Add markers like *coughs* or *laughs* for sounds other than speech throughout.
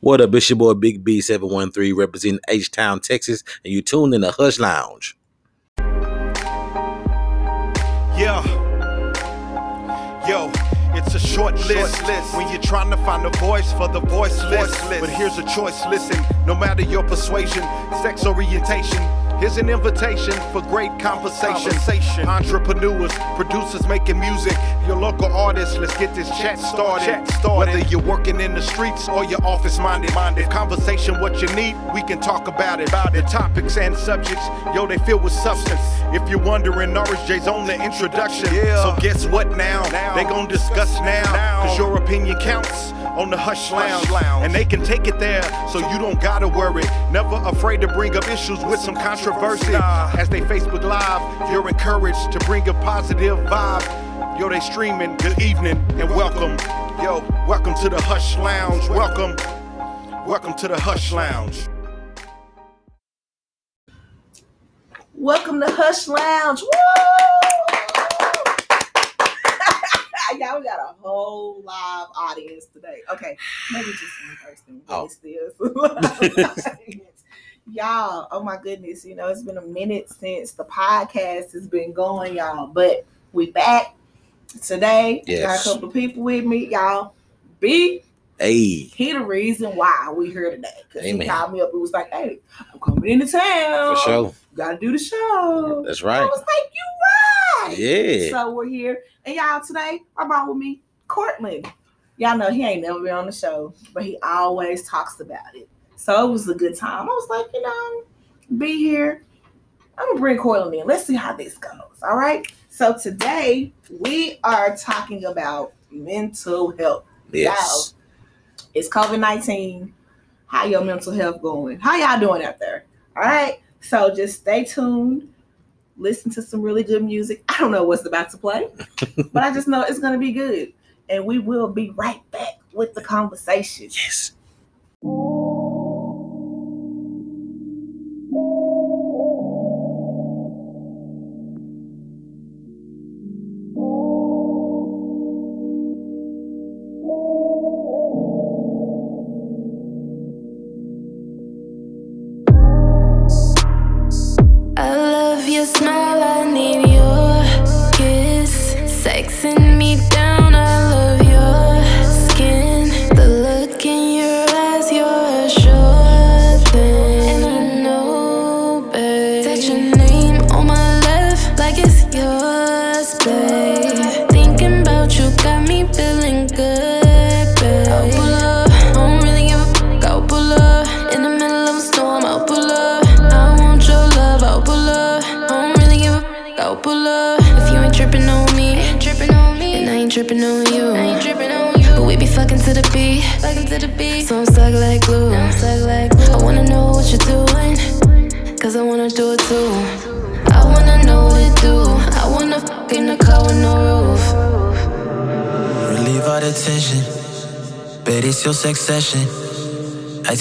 What up, it's your boy Big B713 representing H Town, Texas, and you tuned in the Hush Lounge. Yeah. Yo, it's a short list, when you're trying to find a voice for the voiceless. But here's a choice listen, no matter your persuasion, sex orientation. Here's an invitation for great conversation. Entrepreneurs, producers making music, your local artists, let's get this chat started. Whether you're working in the streets or you're office minded, if conversation what you need, we can talk about it. About The topics and subjects, yo, they fill with substance. If you're wondering, Norris J's on the introduction. So guess what now? They gon' discuss now, cause your opinion counts on the Hush Lounge. And they can take it there, so you don't gotta worry. Never afraid to bring up issues with some controversy. As they Facebook Live, you're encouraged to bring a positive vibe. Yo, they streaming, good evening and welcome. Yo, welcome to the Hush Lounge. Welcome. Welcome to the Hush Lounge. Welcome to Hush Lounge. Woo! *laughs* Y'all got a whole live audience today. Okay, maybe just one person. Oh. it's still- *laughs* y'all, oh my goodness, you know, it's been a minute since the podcast has been going, y'all. But we back today. Yes. Got a couple of people with me, y'all. B, Hey, he the reason why we here today. Because he called me up and was like, hey, I'm coming into town. for sure. Gotta do the show. That's right. I was like, you right. Yeah. So we're here. And y'all today, I brought with me Cortland. Y'all know he ain't never been on the show, but he always talks about it. So it was a good time. I was like, you know, be here. I'm gonna bring Cortland in. Let's see how this goes. All right. So today we are talking about mental health. Yes. It's COVID 19. How your mental health going? How y'all doing out there? All right. So just stay tuned. Listen to some really good music. I don't know what's about to play, *laughs* but I just know it's going to be good. And we will be right back with the conversation. Yes.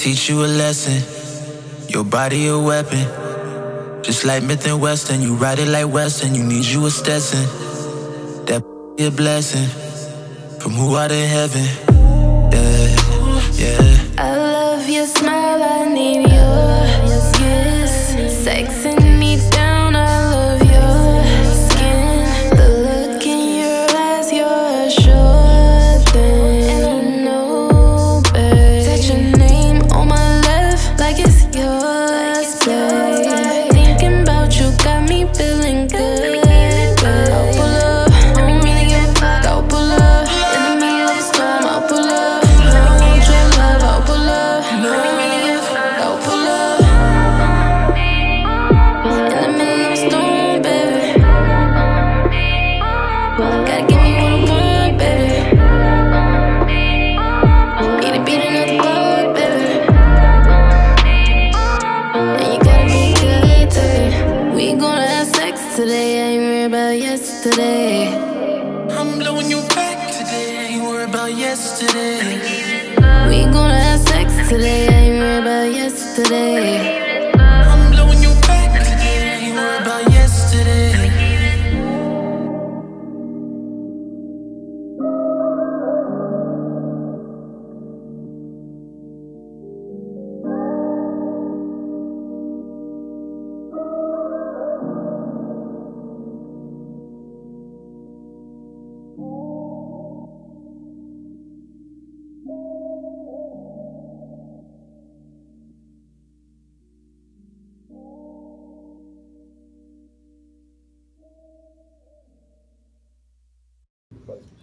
Teach you a lesson. Your body a weapon. Just like Myth and Western, you ride it like Western. You need you a Stetson. That *laughs* a blessing from who out in heaven. Yeah, yeah. I love your smile, I need your kiss. Sexing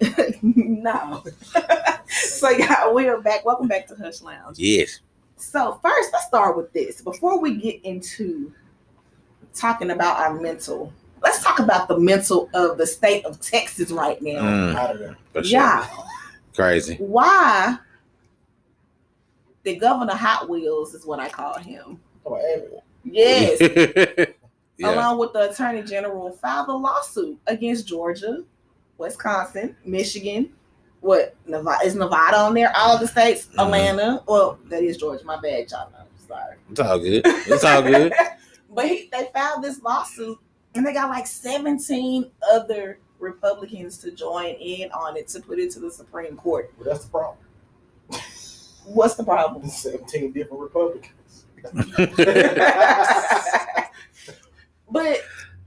*laughs* No. *laughs* so yeah, we are back. Welcome back to Hush Lounge. Yes. So first, let's start with this. Before we get into talking about our mental, let's talk about the mental of the state of Texas right now. Mm, Out of sure. Yeah. Crazy. Why the governor Hot Wheels is what I call him. Come. Yes. *laughs* yeah. along with the attorney general, filed a lawsuit against Georgia, Wisconsin, Michigan. What Nevada is Nevada on there? All the states, Mhm. Atlanta. Well, that is Georgia. My bad, y'all know. Sorry. It's all good. It's all good. *laughs* but he, they filed this lawsuit, and they got like 17 other Republicans to join in on it to put it to the Supreme Court. Well, that's the problem. What's the problem? 17 different Republicans. *laughs* *laughs* but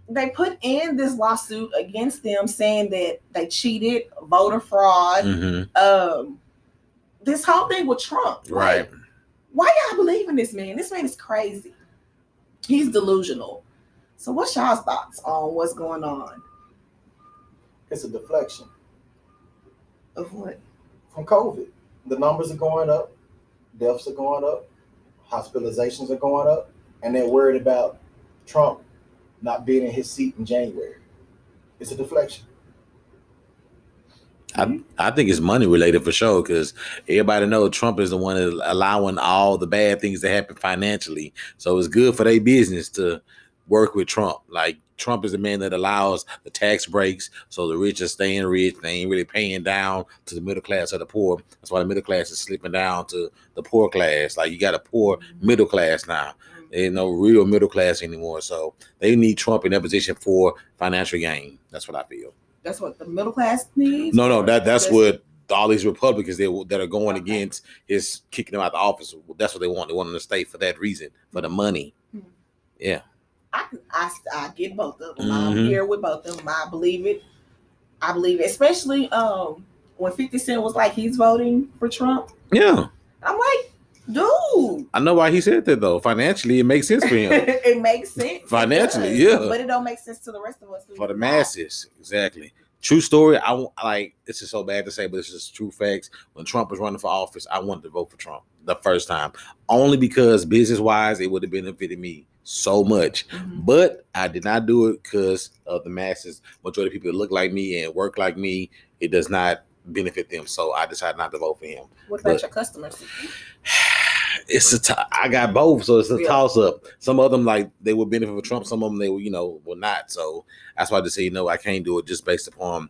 they put in this lawsuit against them saying that they cheated, voter fraud, hmm um, this whole thing with Trump. Right. Like, why y'all believe in this man? This man is crazy. He's delusional. So what's y'all's thoughts on what's going on? It's a deflection Of what? from COVID. The numbers are going up, deaths are going up, hospitalizations are going up, and they're worried about Trump not being in his seat in January. It's a deflection. I, I think it's money related for sure because everybody know Trump is the one allowing all the bad things to happen financially. So it's good for their business to work with Trump. Like Trump is the man that allows the tax breaks, so the rich are staying rich. They ain't really paying down to the middle class or the poor. That's why the middle class is slipping down to the poor class. Like you got a poor middle class now. Ain't no real middle class anymore. So they need Trump in that position for financial gain. That's what I feel. That's what the middle class needs. No, no, that that's what all these Republicans they, that are going Okay. against is kicking them out the office. That's what they want. They want them to stay for that reason, for the money. Hmm. Yeah, I, I I get both of them. I'm Mhm. here with both of them. I believe it. I believe it, especially um when 50 Cent was like he's voting for Trump. yeah. I'm like, dude, I know why he said that though. Financially, it makes sense for him. *laughs* it makes sense Financially, yeah. but it don't make sense to the rest of us. for the masses. Exactly. True story. I like this is so bad to say, but this is true facts. When Trump was running for office, I wanted to vote for Trump the first time, only because business wise, it would have benefited me so much. Mhm. But I did not do it because of the masses. Majority of people that look like me and work like me, it does not benefit them. So I decided not to vote for him. What about But- your customers? *sighs* It's a t- I got both, so it's a Yeah. toss up. Some of them like they would benefit from Trump, some of them they will, you know, will not. So that's why I just say, you know, I can't do it just based upon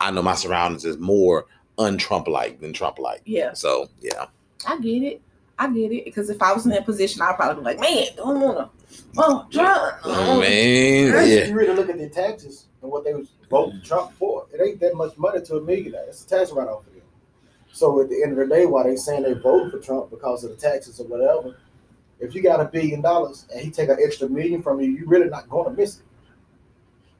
I know my surroundings is more un-Trump like than Trump like. Yeah, So yeah, I get it. I get it. Because if I was in that position, I'd probably be like, man, don't wanna. Oh, Trump. Oh, man, If yeah, you really look at the taxes and what they was voting Trump for, it It ain't that much money to a millionaire. It's a tax write off for them. So at the end of the day, while they saying they vote for Trump because of the taxes or whatever, if you got a billion dollars and he take an extra million from you, you really not going to miss it.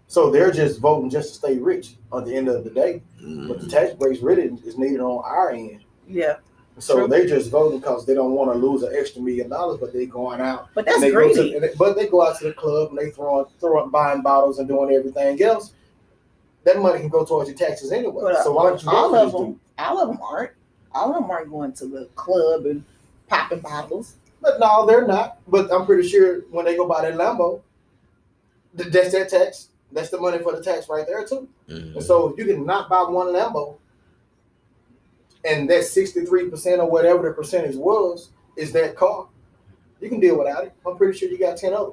So they're just voting just to stay rich at the end of the day. But the tax breaks really is needed on our end. Yeah, So True. they just voting because they don't want to lose an extra million dollars, but they going out but that's they go greedy. to, they- but they go out to the club and they throwing throwing buying bottles and doing everything else. That money can go towards your taxes anyway. But, uh, so why don't you all of this them, all of them aren't. All of them aren't going to the club and popping bottles. But no, they're not. But I'm pretty sure when they go buy that Lambo, that's their tax. That's the money for the tax right there too. mm. And so if you can not buy one Lambo, and that 63 percent or whatever the percentage was is that car, you can deal without it. I'm pretty sure you got ten other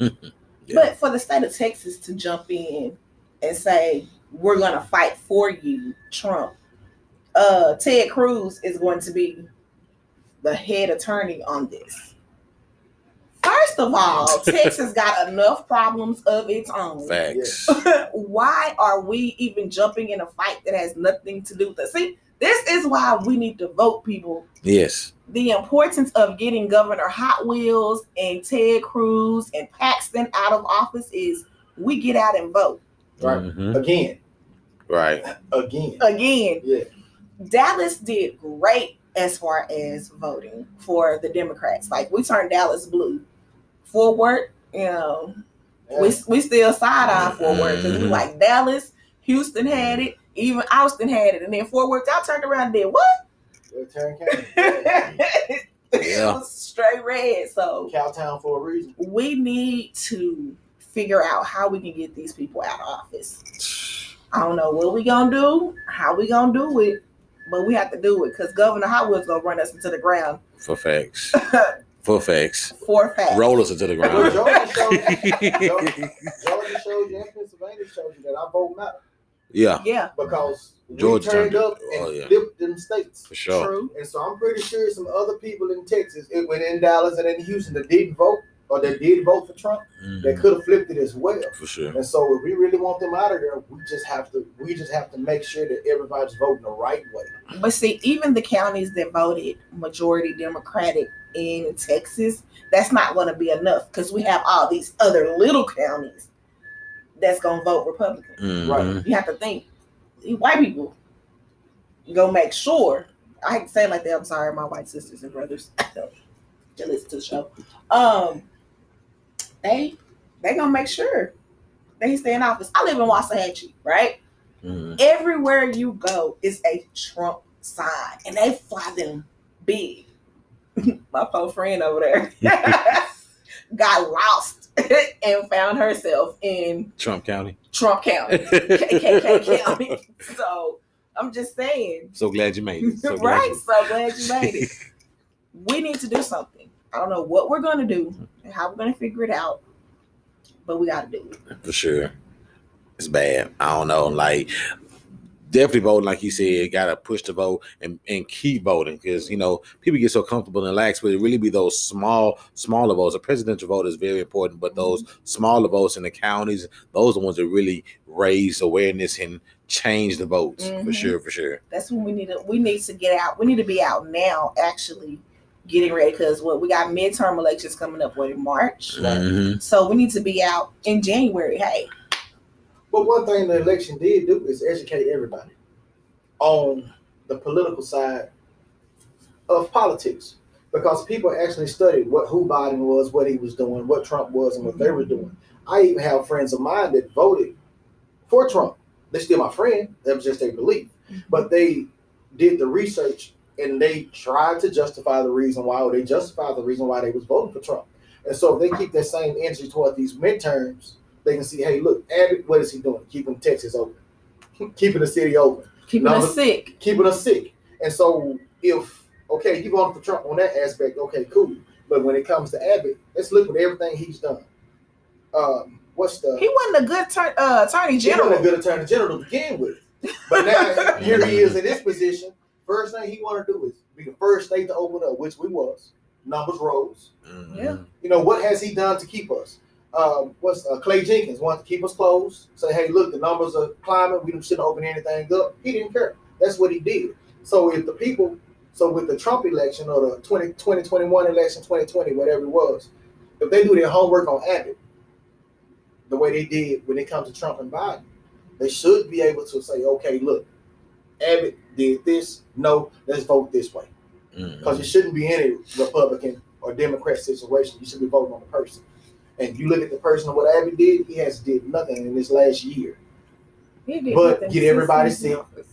ones. *laughs* Yeah. But for the state of Texas to jump in and say, we're going to fight for you, Trump, uh, Ted Cruz is going to be the head attorney on this. First of all, *laughs* Texas got enough problems of its own. Facts. *laughs* why are we even jumping in a fight that has nothing to do with us? See, this is why we need to vote, people. Yes. The importance of getting Governor Hot Wheels and Ted Cruz and Paxton out of office is we get out and vote. Right. Mhm. Again, Right. again. Again, Yeah. Dallas did great as far as voting for the Democrats. Like we turned Dallas blue. Forward, you know, we, we still side eye forward because we Mhm. like Dallas, Houston had it, Even Austin had it, and then Fort Worth, y'all turned around and did what? Tarrant County, yeah. *laughs* Yeah. straight red. So Cowtown for a reason. we need to figure out how we can get these people out of office. *sighs* I don't know what we gonna do, how we gonna do it, but we have to do it because Governor Howard's gonna run us into the ground For facts. *laughs* For facts. for a fact. Roll us into the Well, ground. Georgia showed, Georgia, *laughs* Georgia showed you and Pennsylvania showed you that our vote matter yeah, Yeah, because Georgia turned turned- up oh, and oh, yeah. flipped them states. for sure. true. And so I'm pretty sure some other people in Texas, it went in Dallas and in Houston that didn't vote or that did vote for Trump, that Mhm. could have flipped it as well. For sure. And so if we really want them out of there, we just have to we just have to make sure that everybody's voting the right way. But see, even the counties that voted majority Democratic in Texas, that's not going to be enough because we have all these other little counties that's going to vote Republican. Mhm. Right. You have to think, white people go make sure. I hate to say it like that. I'm sorry, my white sisters and brothers. *laughs* that listen to the show. Um, they they gonna make sure they stay in office. I live in Waxahachie, right? Mhm. Everywhere you go is a Trump sign, and they fly them big. *laughs* My poor friend over there *laughs* got lost *laughs* and found herself in Trump County. Trump County, KKK County. So I'm just saying, So glad you made it. So glad right? you- So glad you made it. We need to do something. I don't know what we're gonna do and how we're gonna figure it out, but we got to do it. for sure. It's bad. I don't know. Like definitely voting, like you said, gotta push the vote and, and keep voting because you know people get so comfortable and lax, but it really be those small, smaller votes. A presidential vote is very important, but those smaller votes in the counties, those are the ones that really raise awareness and change the votes for Mhm. sure, for sure. That's when we need to we need to get out. We need to be out now, actually getting ready because what we got midterm elections coming up what in March. Mhm. So we need to be out in January. Hey, But one thing the election did do is educate everybody on the political side of politics. Because people actually studied what who Biden was, what he was doing, what Trump was, and what they were doing. I even have friends of mine that voted for Trump. They're still my friend. That was just their belief. But they did the research and they tried to justify the reason why, or they justified the reason why they was voting for Trump. And so if they keep that same energy toward these midterms, they can see, hey, look, Abbott, what is he doing? Keeping Texas open, *laughs* keeping the city open, keeping No, us sick. keeping us sick. And so if okay, you voted for Trump on that aspect, okay, cool. But when it comes to Abbott, let's look at everything he's done. Um, what's the He wasn't a good turn, uh, attorney he wasn't general. a good attorney general to begin with. But now *laughs* here he is in this position. First thing he want to do is be the first state to open up, which we was. Numbers rose. Mhm. Yeah. You know what has he done to keep us? Um, what's uh, Clay Jenkins wanted to keep us closed? Say, hey, look, the numbers are climbing. We shouldn't open anything up. He didn't care. That's what he did. So if the people, so with the Trump election or the 20, 2021 election, 2020, whatever it was, if they do their homework on Abbott, the way they did when it comes to Trump and Biden, they should be able to say, okay, look, Abbott did this. No, let's vote this way Mhm. because it shouldn't be any Republican or Democrat situation. You should be voting on the person. And you look at the person of what Abbott did, he has did nothing in this last year. He did But nothing get everybody he's been in sick.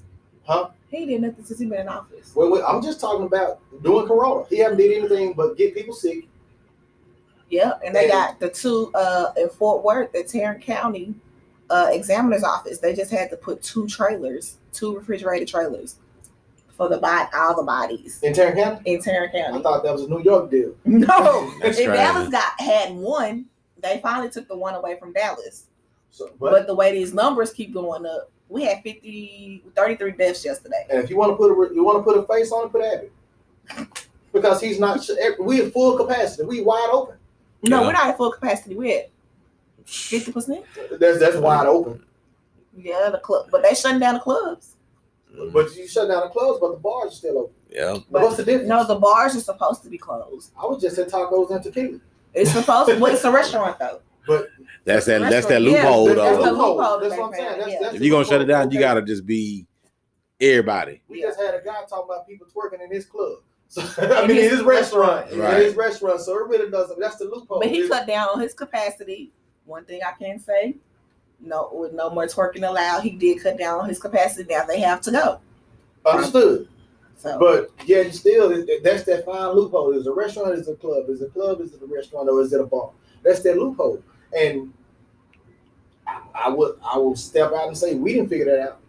Huh? He did nothing since he been in office. Well, well, I'm just talking about doing Corona. He haven't did anything but get people sick. Yeah, and they And- got the two uh in Fort Worth, the Tarrant County uh examiner's office. They just had to put two trailers, two refrigerated trailers for the body, all the bodies In Tarrant County? in Tarrant County, I thought that was a New York deal. *laughs* No, if crazy. Dallas got had one, they finally took the one away from Dallas. So, But, but, the way these numbers keep going up, we had 50, 33 deaths yesterday. and if you want to put a you want to put a face on it, put Abbott. Because he's not. We at full capacity. We wide open. No, Yeah. we're not at full capacity. We're at fifty percent. That's that's wide open. Yeah, the club, but they shutting down the clubs. Mm-hmm. But you shut down the clubs, but the bars are still open. Yeah. But what's the difference? No, the bars are supposed to be closed. I was just at tacos and tequila. It's supposed. to, well, it's a restaurant though. But That's that. That's that loophole that's, that's the the though. loophole. loophole That's what I'm saying. That's, yeah. that's If you're gonna shut it down, you gotta just be everybody. We just had a guy talking about people twerking in his club. So, *laughs* I mean, In in his his restaurant. Right. His restaurant. So it really doesn't. That's the loophole. But he It's- cut down on his capacity. One thing I can say, no with no more twerking allowed. He did cut down on his capacity. Now they have to go. Understood. So But yet still, it- it- that's that fine loophole. Is a restaurant? Is a club? Is a club? Is it a restaurant? Or is it a bar? That's that loophole. And I, I would I will step out and say we didn't figure that out.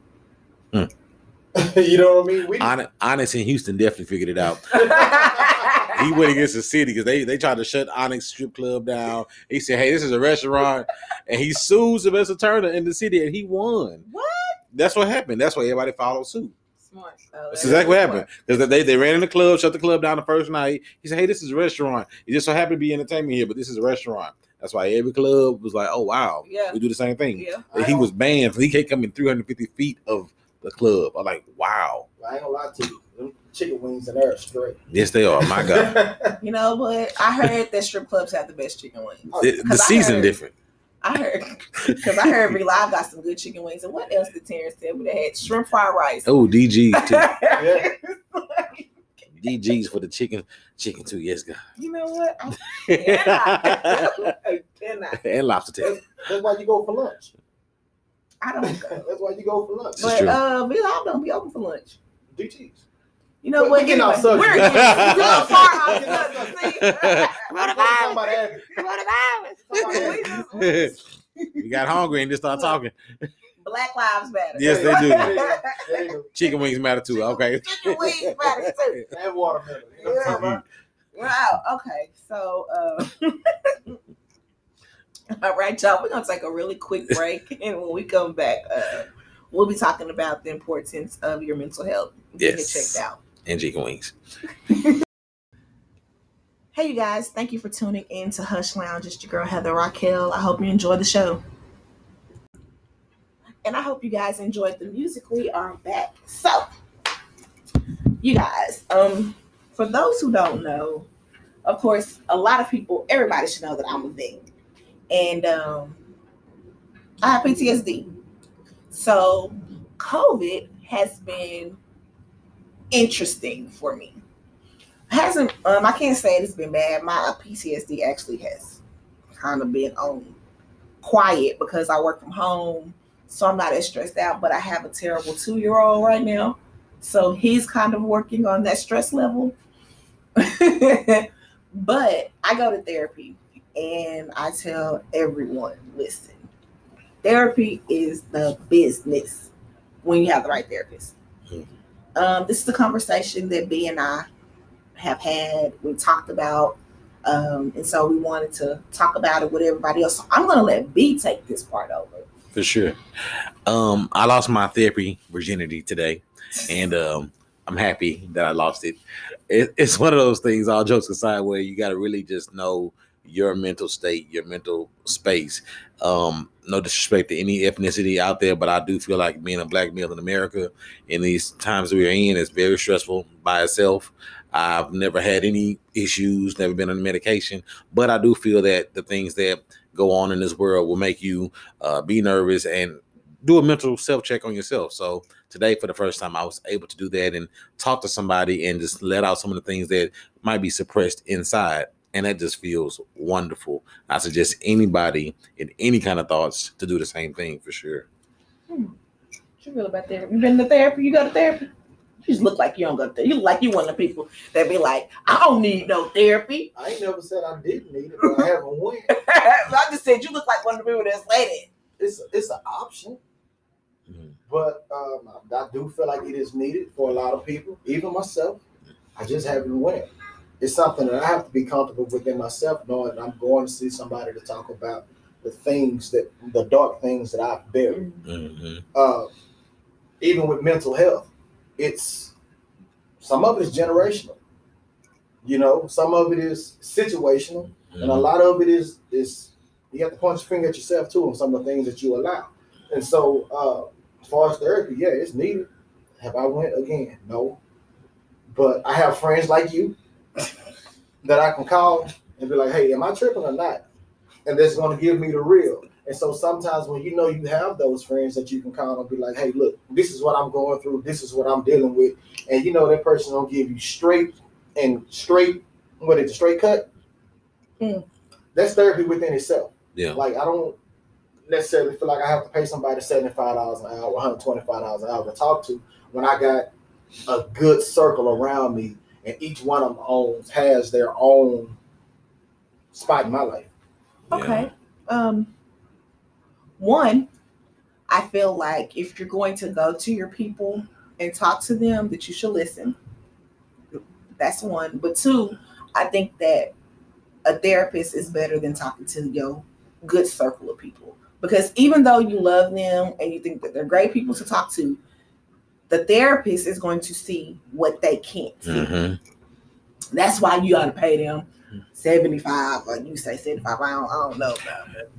Hmm. *laughs* you know what I mean? We. Hon- Onyx in Houston definitely figured it out. *laughs* *laughs* He went against the city because they, they tried to shut Onyx strip club down. He said, "Hey, this is a restaurant," and he sued best attorney in the city, and he won. What? That's what happened. That's why everybody followed suit. Smart. Oh, That's exactly what happened because they they ran in the club, shut the club down the first night. He said, "Hey, this is a restaurant. It just so happened to be entertainment here, but this is a restaurant." That's why every club was like, "Oh wow, Yeah. we do the same thing." Yeah. And he was banned. He can't come in 350 feet of the club. I'm like, wow. I ain't gonna lie to you. Them chicken wings and there are straight. Yes, they are. My God, *laughs* You know what? I heard that strip clubs have the best chicken wings. the, the 'Cause I season heard- different. I heard *laughs* because I heard Relive got some good chicken wings. And what else did Terrence tell me? They had shrimp fried rice. Oh, DG too. *laughs* Yeah. DGs for the chicken, chicken too. Yes, God. you know what? I cannot. I cannot. and lobster tail. That's why you go for lunch. I don't go. That's why you go for lunch. This is But true. uh, Relive don't be open for lunch. DTs. You know what? we getting off Anyway, subject. We're getting real far off We're getting off subject. subject. See? Talking about Abby. we got hungry and just started talking. Black lives matter. Yes, they do. There you go. Chicken wings matter too. Okay. Chicken wings matter too. *laughs* And watermelon. You know what I'm talking about? Wow. Okay. So, uh, *laughs* all right, y'all. We're gonna take a really quick *laughs* break, and when we come back, uh, we'll be talking about the importance of your mental health. Getting Yes. it checked out. And chicken wings. *laughs* Hey, you guys. Thank you for tuning in to Hush Lounge. It's your girl Heather Raquel. I hope you enjoyed the show. And I hope you guys enjoyed the music. We are back. So, you guys, um, for those who don't know, of course, a lot of people, everybody should know that I'm a vet. And um, I have PTSD. So, COVID has been interesting for me hasn't um I can't say it's been bad. My PTSD actually has kind of been on quiet because I work from home, so I'm not as stressed out. But I have a terrible two year old right now, so he's kind of working on that stress level. *laughs* but I go to therapy, and I tell everyone, listen, therapy is the business when you have the right therapist. Um, this is the conversation that B and I have had, we talked about, um, and so we wanted to talk about it with everybody else. So I'm going to let B take this part over. For sure. Um, I lost my therapy virginity today, and um, I'm happy that I lost it. it. It's one of those things, all jokes aside, where you got to really just know your mental state, your mental space. Um, no disrespect to any ethnicity out there, but I do feel like being a black male in America in these times we're in is very stressful by itself. I've never had any issues, never been on medication, but I do feel that the things that go on in this world will make you uh, be nervous and do a mental self check on yourself. So today, for the first time, I was able to do that and talk to somebody and just let out some of the things that might be suppressed inside. And that just feels wonderful. I suggest anybody in any kind of thoughts to do the same thing for sure. What you feel about therapy? You been to therapy? You go to therapy? You just look like you don't go to therapy. You look like you one of the people that be like, I don't need no therapy. I ain't never said I didn't need it, but I haven't *laughs* went. I just said you look like one of the people that's lady. It's it's an option, Mhm. but um, I do feel like it is needed for a lot of people, even myself. I just haven't went. It's something that I have to be comfortable within myself, knowing that I'm going to see somebody to talk about the things that the dark things that I've buried. Mhm. uh, even with mental health, it's some of it is generational. You know, some of it is situational, and a lot of it is is you have to point your finger at yourself too on some of the things that you allow. And so, uh, as far as therapy, yeah, it's needed. Have I went again? No, but I have friends like you that I can call and be like, "Hey, am I tripping or not?" And that's going to give me the real. And so sometimes when you know you have those friends that you can call and be like, hey, look, this is what I'm going through, this is what I'm dealing with. And you know that person gonna give you straight and straight, what is it, straight cut? Mm. That's therapy within itself. Yeah. Like I don't necessarily feel like I have to pay somebody seventy five dollars an hour, one hundred twenty five dollars an hour to talk to when I got a good circle around me, and each one of them owns has their own spot in my life. Okay. Um one, I feel like if you're going to go to your people and talk to them, that you should listen. That's one. But two, I think that a therapist is better than talking to your good circle of people. Because even though you love them and you think that they're great people to talk to, the therapist is going to see what they can't see. Mhm. That's why you got to pay them 75 or you say 75. I don't, I don't know.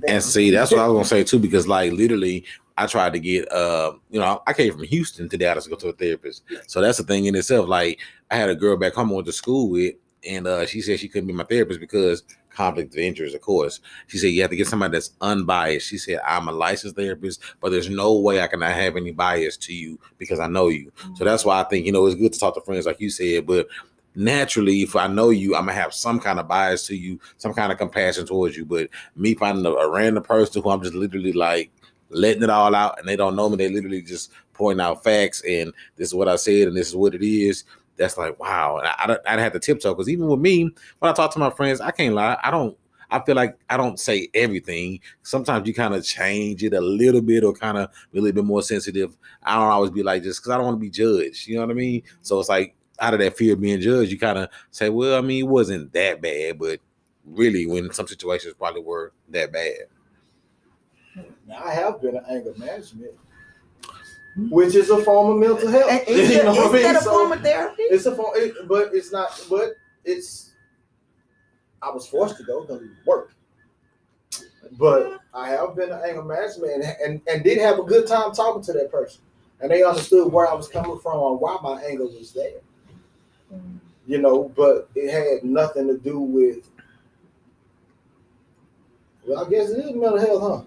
And see, that's what I was gonna say too, because like literally, I tried to get uh, you know, I came from Houston to Dallas to go to a therapist. So that's the thing in itself. Like I had a girl back home I went to school with, and uh she said she couldn't be my therapist because conflict of interest, of course. She said you have to get somebody that's unbiased. She said, I'm a licensed therapist, but there's no way I cannot have any bias to you because I know you. So that's mm-hmm. why I think, you know, it's good to talk to friends like you said, but naturally, if I know you, I'm gonna have some kind of bias to you, some kind of compassion towards you. But me finding a, a random person who I'm just literally like letting it all out and they don't know me, they literally just pointing out facts and this is what I said and this is what it is. That's like wow. And I, I don't- I'd have to tiptoe because even with me, when I talk to my friends, I can't lie. I don't. I feel like I don't say everything. Sometimes you kind of change it a little bit or kind of be a little bit more sensitive. I don't always be like this because I don't want to be judged. You know what I mean? So it's like out of that fear of being judged, you kind of say, well, I mean, it wasn't that bad, but really, when some situations probably were that bad. Now, I have been in anger management, Mm-hmm. which is a form of mental health. And is, *laughs* You know what I mean? that a So- form of therapy? It's a form, it, but it's not. But it's. I was forced to go because it worked. But I have been an anger management and, and and did have a good time talking to that person, and they understood where I was coming from and why my anger was there. Mm. You know, but it had nothing to do with. Well, I guess it is mental health, huh?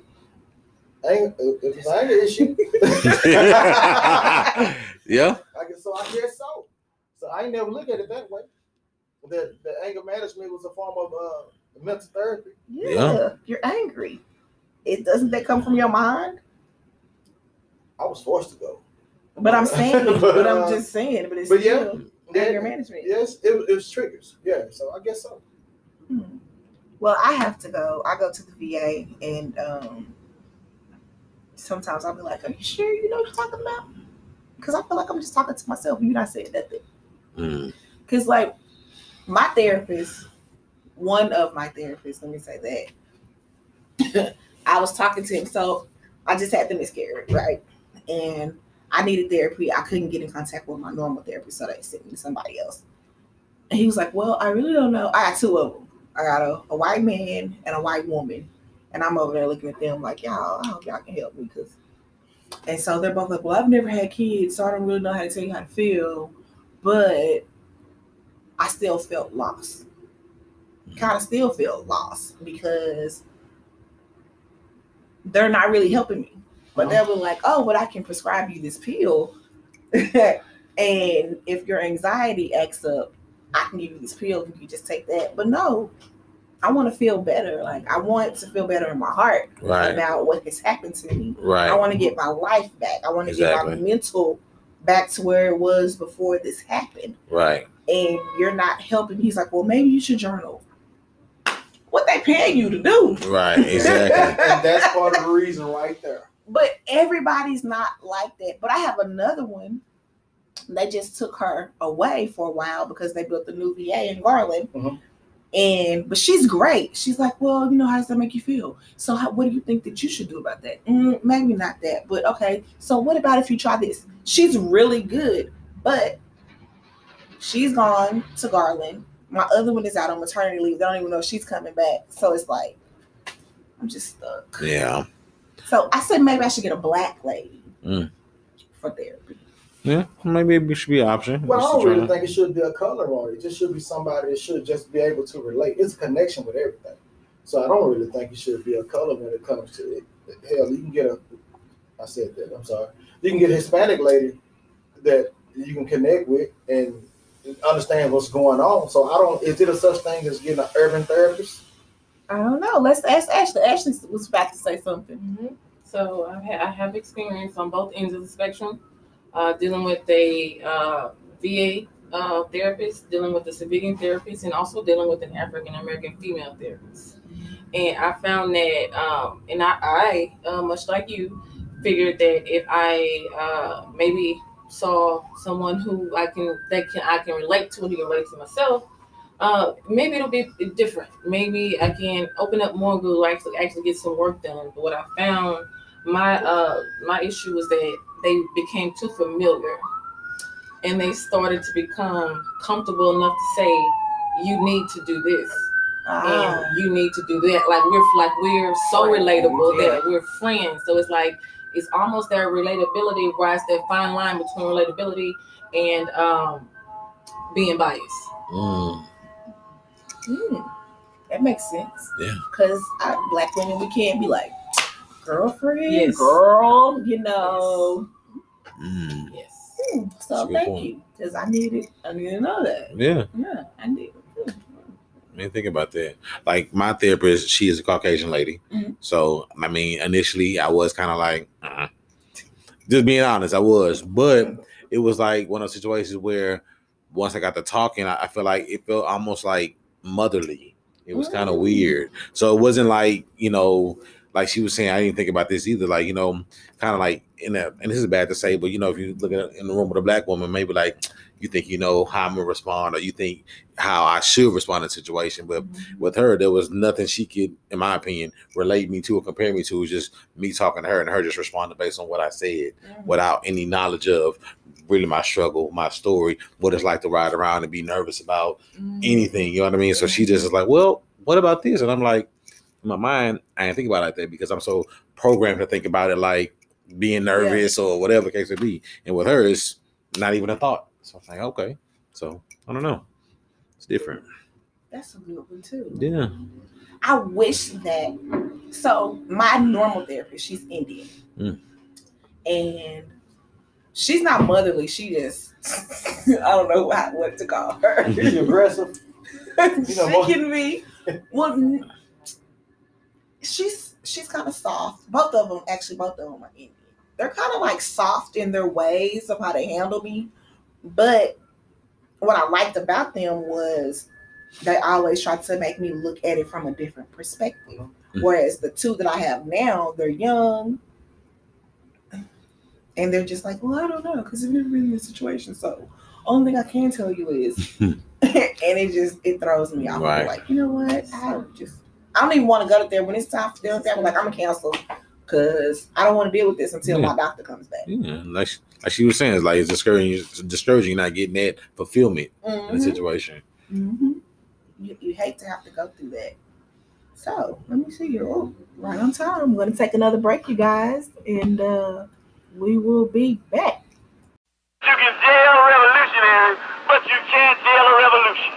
Anger, if it's an issue. yeah. I guess so. I guess so. So I ain't never look at it that way. That the anger management was a form of uh, mental therapy. Yeah, Yeah. you're angry. It doesn't that come from your mind? I was forced to go. But I'm saying, *laughs* But, but, uh, I'm just saying, but it's but yeah, still Yeah, anger management. Yes, it, it was triggers. Yeah, so I guess so. Hmm. Well, I have to go. I go to the VA, and um, sometimes I'll be like, "Are you sure you know what you're talking about?" Because I feel like I'm just talking to myself. You're not saying nothing. Mm. Because like my therapist, one of my therapists, let me say that. *coughs* I was talking to him, so I just had the miscarriage, right? And I needed therapy. I couldn't get in contact with my normal therapist, so they sent me to somebody else. And he was like, "Well, I really don't know. I got two of them. I got a, a white man and a white woman, and I'm over there looking at them like, y'all, I hope y'all can help me, because." And so they're both like, "Well, I've never had kids, so I don't really know how to tell you how to feel, but I still felt lost. Kind of still feel lost because they're not really helping me. But they were like, oh, but I can prescribe you this pill. *laughs* and if your anxiety acts up, I can give you this pill. You can just take that. But no, I want to feel better. Like, I want to feel better in my heart Right. about what has happened to me. Right. I want to get my life back. I want to get my mental back to where it was before this happened Right. and you're not helping. He's like, well, maybe you should journal. What they paying you to do? Right. *laughs* Exactly. and that's part of the reason right there. But everybody's not like that. But I have another one. They just took her away for a while because they built the new VA in Garland. Mhm. And but she's great. She's like, well, you know, how does that make you feel? So, how, what do you think that you should do about that? Mm, maybe not that, but okay. So, what about if you try this? She's really good, but she's gone to Garland. My other one is out on maternity leave. They don't even know if she's coming back. So it's like, I'm just stuck. Yeah. So I said maybe I should get a black lady Mm. for therapy. Yeah. Maybe it should be an option. Well, I don't really think it should be a color on it. It just should be somebody that should just be able to relate. It's a connection with everything. So I don't really think it should be a color when it comes to it. Hell, you can get a. I said that. I'm sorry. You can get a Hispanic lady that you can connect with and understand what's going on. So I don't. Is it a such thing as getting an urban therapist? I don't know. Let's ask Ashley. Ashley was about to say something. Mhm. So I have experience on both ends of the spectrum, uh, dealing with a uh, VA uh, therapist, dealing with a civilian therapist, and also dealing with an African American female therapist. And I found that, um, and I, I uh, much like you, figured that if I uh, maybe saw someone who I can that can I can relate to and who can relate to myself, uh, maybe it'll be different. Maybe I can open up more good, actually actually get some work done. But what I found, my uh my issue was that they became too familiar, and they started to become comfortable enough to say, "You need to do this." Ah, and you need to do that. Like we're like we're so relatable Yeah. that we're friends. So it's like it's almost that relatability, where it's that fine line between relatability and um being biased. Mm, hmm, that makes sense. Yeah. Because black women, we can't be like girlfriend, Yes. girl. You know. mm. Yes. Hmm, So thank point. you, because I needed, I needed to know that. Yeah. Yeah, I did. I mean, think about that. Like my therapist, she is a Caucasian lady. Mhm. So I mean, initially I was kind of like, uh just being honest, I was. But it was like one of those situations where once I got to talking, I, I feel like it felt almost like motherly. It was kind of Mm. weird. So it wasn't like you know, like she was saying. I didn't think about this either. Like you know, kind of like in a, and this is bad to say, but you know, if you look at in the room with a black woman, maybe like you think you know how I'm gonna respond, or you think how I should respond in a situation. But mm-hmm. with her, there was nothing she could, in my opinion, relate me to or compare me to. It was just me talking to her and her just responding based on what I said mm-hmm. without any knowledge of really my struggle, my story, what it's like to ride around and be nervous about mm-hmm. anything. You know what I mean? So she just is like, well, what about this? And I'm like, in my mind, I ain't think about it like that because I'm so programmed to think about it like being nervous or whatever the case may be. And with her, it's not even a thought. So I'm like, okay. So I don't know. It's different. That's a good one too. Yeah. I wish that. So my normal therapist, she's Indian, Mm. and she's not motherly. She just *laughs* I don't know what, what to call her. Is *laughs* she aggressive? she know, most- can be. Well, n- she's she's kind of soft. Both of them, actually, both of them are Indian. They're kind of like soft in their ways of how they handle me. But what I liked about them was they always tried to make me look at it from a different perspective. Mhm. Whereas the two that I have now, they're young. And they're just like, well, I don't know, because I've never been in this situation. So only thing I can tell you is *laughs* *laughs* and it just it throws me off. Right. like, you know what? I just I don't even want to go to there when it's time to deal with that. I'm like, I'm a counselor because I don't want to deal with this until Yeah. my doctor comes back. Yeah. Like, she- like she was saying, it's like it's discouraging, it's discouraging not getting that fulfillment in the Mhm. situation. Mhm. You, you hate to have to go through that. So let me see you. Oh, right on time. I'm gonna take another break, you guys, and uh we will be back. You can jail a revolutionary, but you can't jail a revolution.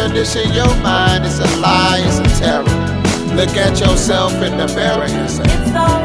Condition your mind. It's a lie, it's a terror. Look at yourself in the mirror and say,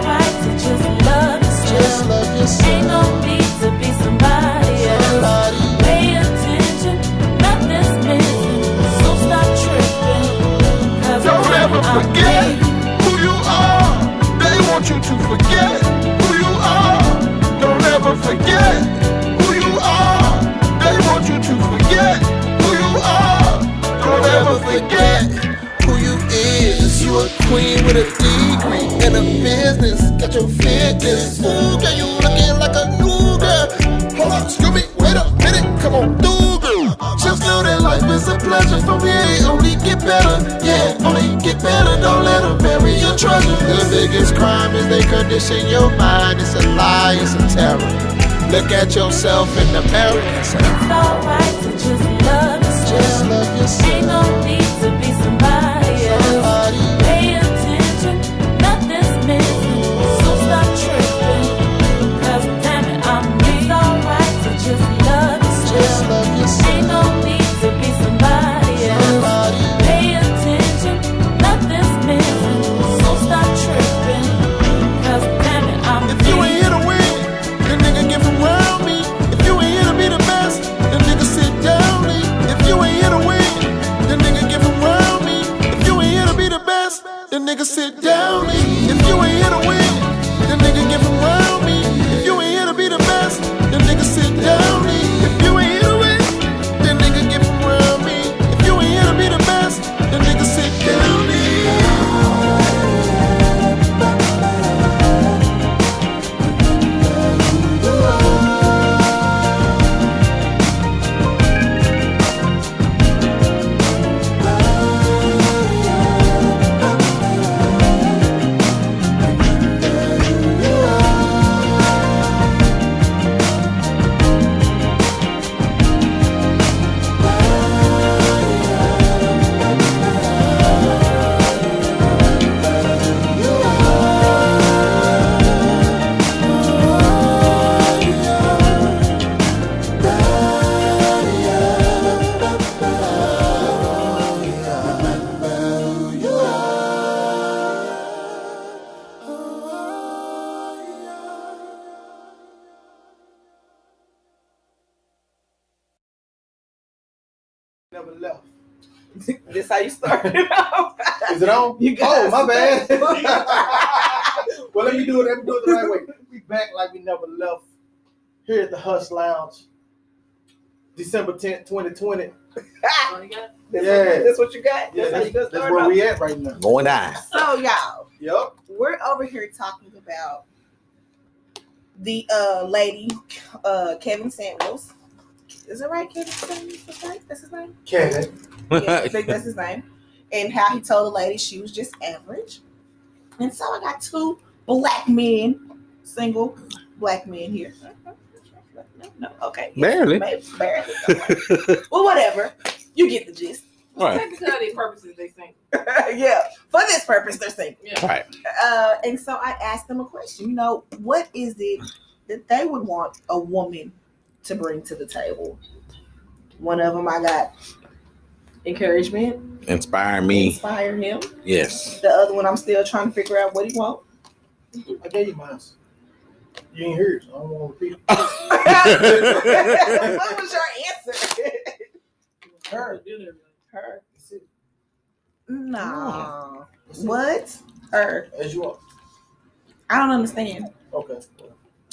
queen with a degree and a business. Got your fitness. Ooh, girl, you looking like a new girl. Hold on, excuse me, wait a minute, come on through, girl. Just know that life is a pleasure. From here, only get better. Yeah, only get better. Don't let them bury your treasure. The biggest crime is they condition your mind. It's a lie, it's a terror. Look at yourself in the mirror and say, It's alright to just love just love yourself. Ain't no need to then Never left. *laughs* This is how you started *laughs* off. Is it on? You got oh, my bad. *laughs* well, let me do it. Let me do it the right way. We back like we never left. Here at the Hush Lounge, December 10th, 2020. You got it? That's Yeah. what, that's what you got. Yeah, That's how that's, you gonna that's where off. we at right now. Going down. So y'all, Yep. we're over here talking about the uh lady, uh Kevin Samuels. Is it right, Kevin That's his name. Kevin. Yeah, *laughs* I think that's his name. And how he told the lady she was just average. And so I got two black men, single black men here. No, no, okay. Barely. Maybe, barely. Okay. well, whatever. You get the gist. Right. Technically, their purposes, they think. *laughs* yeah. For this purpose, they're single. Yeah. Right. Uh, and so I asked them a question. You know, what is it that they would want a woman to bring to the table? One of them, I got encouragement, Inspire me. inspire him. Yes. The other one, I'm still trying to figure out what he want. I gave you mine. You ain't heard. it, so I don't want to repeat. *laughs* what was your answer? Her. Her. That's it. No. What? Her. As you are. I don't understand. Okay.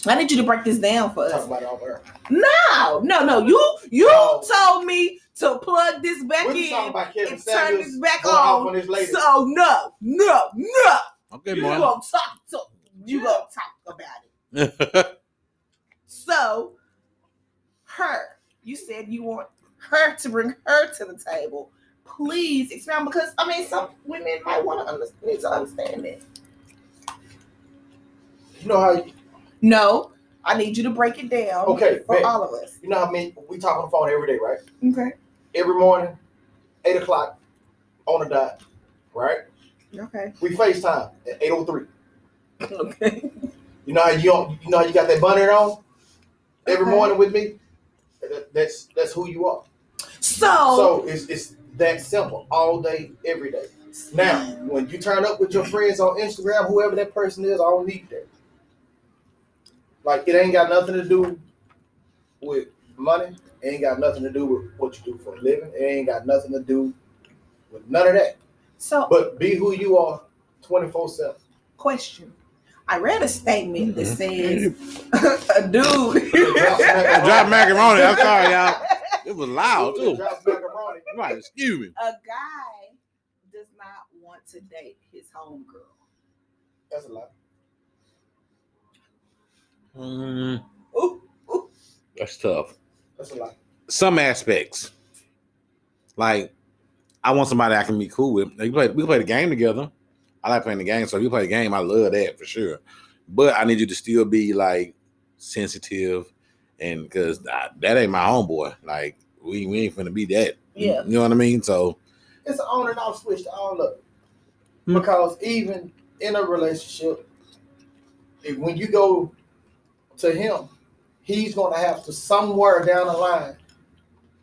I need you to break this down for Talk us. about it off air. No, no, no. You you Oh. told me to plug this back We're talking in about Kevin and turn this back on. on. So no, no, no. Okay, you man. gonna talk to you gonna talk about it. *laughs* So her, you said you want her to bring her to the table. Please expound because I mean some women might want to understand, need to understand that. You know how you, No, I need you to break it down. Okay, for all of us. you know what I mean? we talk on the phone every day, right? Okay. Every morning, eight o'clock on the dot, right? Okay. We FaceTime at eight oh three. *laughs* Okay. You know how you you know how you got that bonnet on every Okay. morning with me. That- That's that's who you are. So, So it's it's that simple, all day, every day. Now, when you turn up with your friends on Instagram, whoever that person is, I don't need that. Like it ain't got nothing to do with money. It ain't got nothing to do with what you do for a living. It ain't got nothing to do with none of that. so But be who you are, twenty four seven. question. I read a statement that says Mm-hmm. *laughs* a dude. Drop macaroni. I'm sorry, y'all. It was loud too. Macaroni. Right, excuse me. a guy does not want to date his homegirl. That's a lot. Mm, Ooh, ooh. that's tough. That's a lot. Some aspects, like I want somebody I can be cool with. Like, we play, we play the game together. I like playing the game, so if you play the game, I love that for sure. But I need you to still be like sensitive, and because that ain't my homeboy. Like we we ain't finna be that. Yeah. you know what I mean. So It's an on and off switch to all of it. Hmm. Because even in a relationship, if when you go to him, he's gonna have to somewhere down the line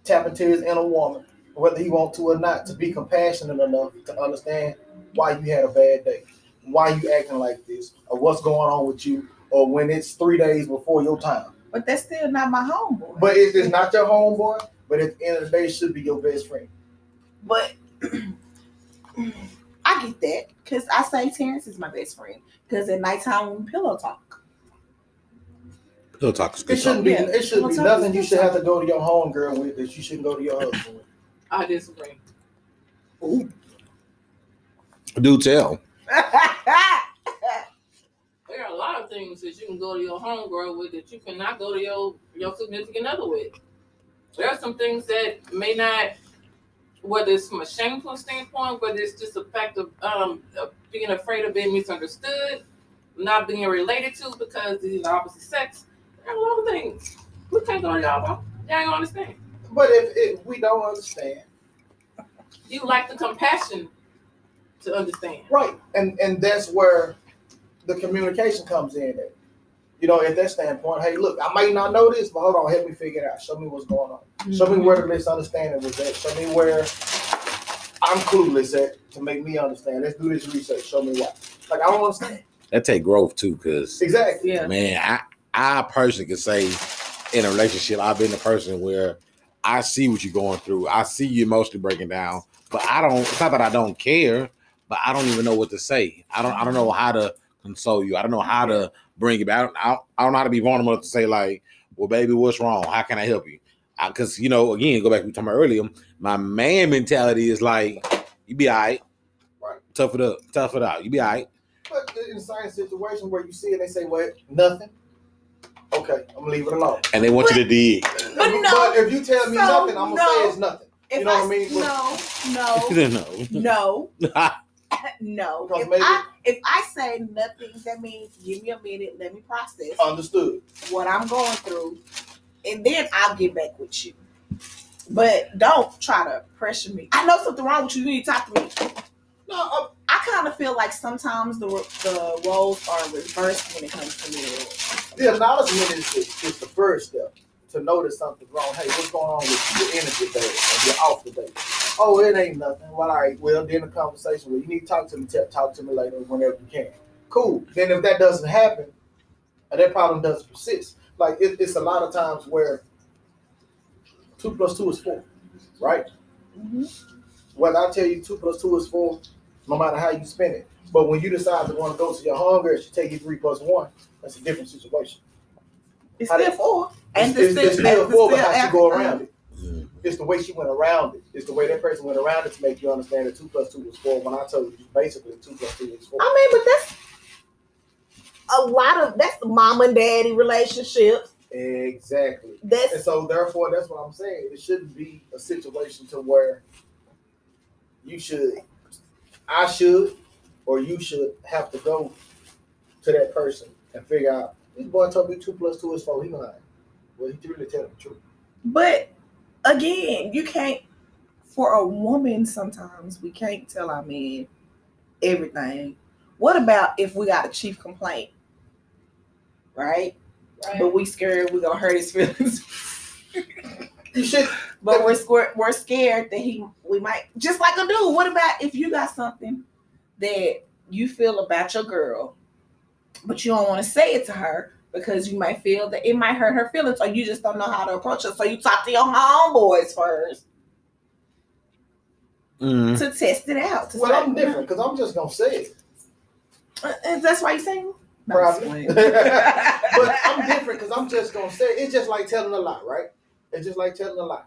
tap into his inner woman, whether he want to or not, to be compassionate enough to understand why you had a bad day, why you acting like this, or what's going on with you, or when it's three days before your time. But that's still not my homeboy. But it's not your homeboy, but at the end of the day, it should be your best friend. But *clears throat* I get that because I say Terrence is my best friend. Because at nighttime we pillow talk, he'll talk is It good. shouldn't be. Yeah. It shouldn't be Well, nothing you should have to go to your home girl with that you shouldn't go to your husband with. I disagree. Do tell. *laughs* There are a lot of things that you can go to your homegirl with that you cannot go to your your significant other with. There are some things that may not, whether it's from a shameful standpoint, whether it's just a fact of um of being afraid of being misunderstood, not being related to because they're the opposite sex. There are a lot of things. We can't go to y'all about. Y'all ain't gonna understand. But if, if we don't understand, You lack the compassion to understand. right, and and that's where the communication comes in. At. You know, at that standpoint, hey, look, I might not know this, but hold on, help me figure it out. Show me what's going on. Show me mhm. where the misunderstanding was at. Show me where I'm clueless at to make me understand. Let's do this research. Show me why. Like I don't understand. That take growth too, because Exactly. yeah. man, I I personally can say in a relationship, I've been the person where I see what you're going through. I see you emotionally breaking down, but I don't. It's not that I don't care, but I don't even know what to say. I don't. I don't know how to console you. I don't know how to bring you back. I don't, I don't, know how to be vulnerable to say like, "Well, baby, what's wrong? How can I help you?" Because you know, again, go back to what we talking about earlier. My man mentality is like, "You be all right, Right. tough it up, tough it out. You be all right." But in same situation where you see it, they say, "What? Nothing." Okay, I'm gonna leave it alone. And they want you to dig. But no, if you tell me so, nothing, I'm gonna no. say it's nothing. If You know I, what I mean? No, no, *laughs* no. no, *laughs* no. Because If maybe- I if I say nothing, that means give me a minute, let me process Understood. what I'm going through, and then I'll get back with you. But don't try to pressure me. I know something wrong with you. You need to talk to me. No, uh, I kind of feel like sometimes the the roles are reversed when it comes to marriage. the acknowledgement is the, is the first step to notice something's wrong. Hey, what's going on with? Your energy today, and you're off today. Oh, it ain't nothing. Well, all right. Well, then the conversation. Well, you need to talk to me. Talk to me later, whenever you can. Cool. Then if that doesn't happen, and that problem doesn't persist, like it, it's a lot of times where two plus two is four, right? Mm-hmm. Whether I tell you two plus two is four, no matter how you spin it. But when you decide to want to go to your hunger, she take you three plus one. That's a different situation. It's How still did- four, and it's, it's still and four, but how she go around it. Mm-hmm. It's the way she went around it. It's the way that person went around it to make you understand that two plus two was four. When I told you basically two plus two is four. I mean, but that's a lot of that's the mom and daddy relationships. Exactly. That's And so therefore that's what I'm saying. It shouldn't be a situation to where you should I should or you should have to go to that person and figure out this boy told me two plus two is four, he lying. Well he really tell the truth. but again, you can't for a woman sometimes we can't tell our men everything. What about if we got a chief complaint? Right? But we scared we're gonna hurt his *laughs* feelings. You should But we're scared we're scared that he we might just like a dude. What about if you got something that you feel about your girl, but you don't want to say it to her because you might feel that it might hurt her feelings, or you just don't know how to approach her. So you talk to your homeboys first Mm. to test it out. To well I'm different because I'm just gonna say it. Uh, that's why you saying? No, Probably. I'm just playing. *laughs* *laughs* but I'm different because I'm just gonna say it. it's just like telling a lie, right? It's just like telling a lie.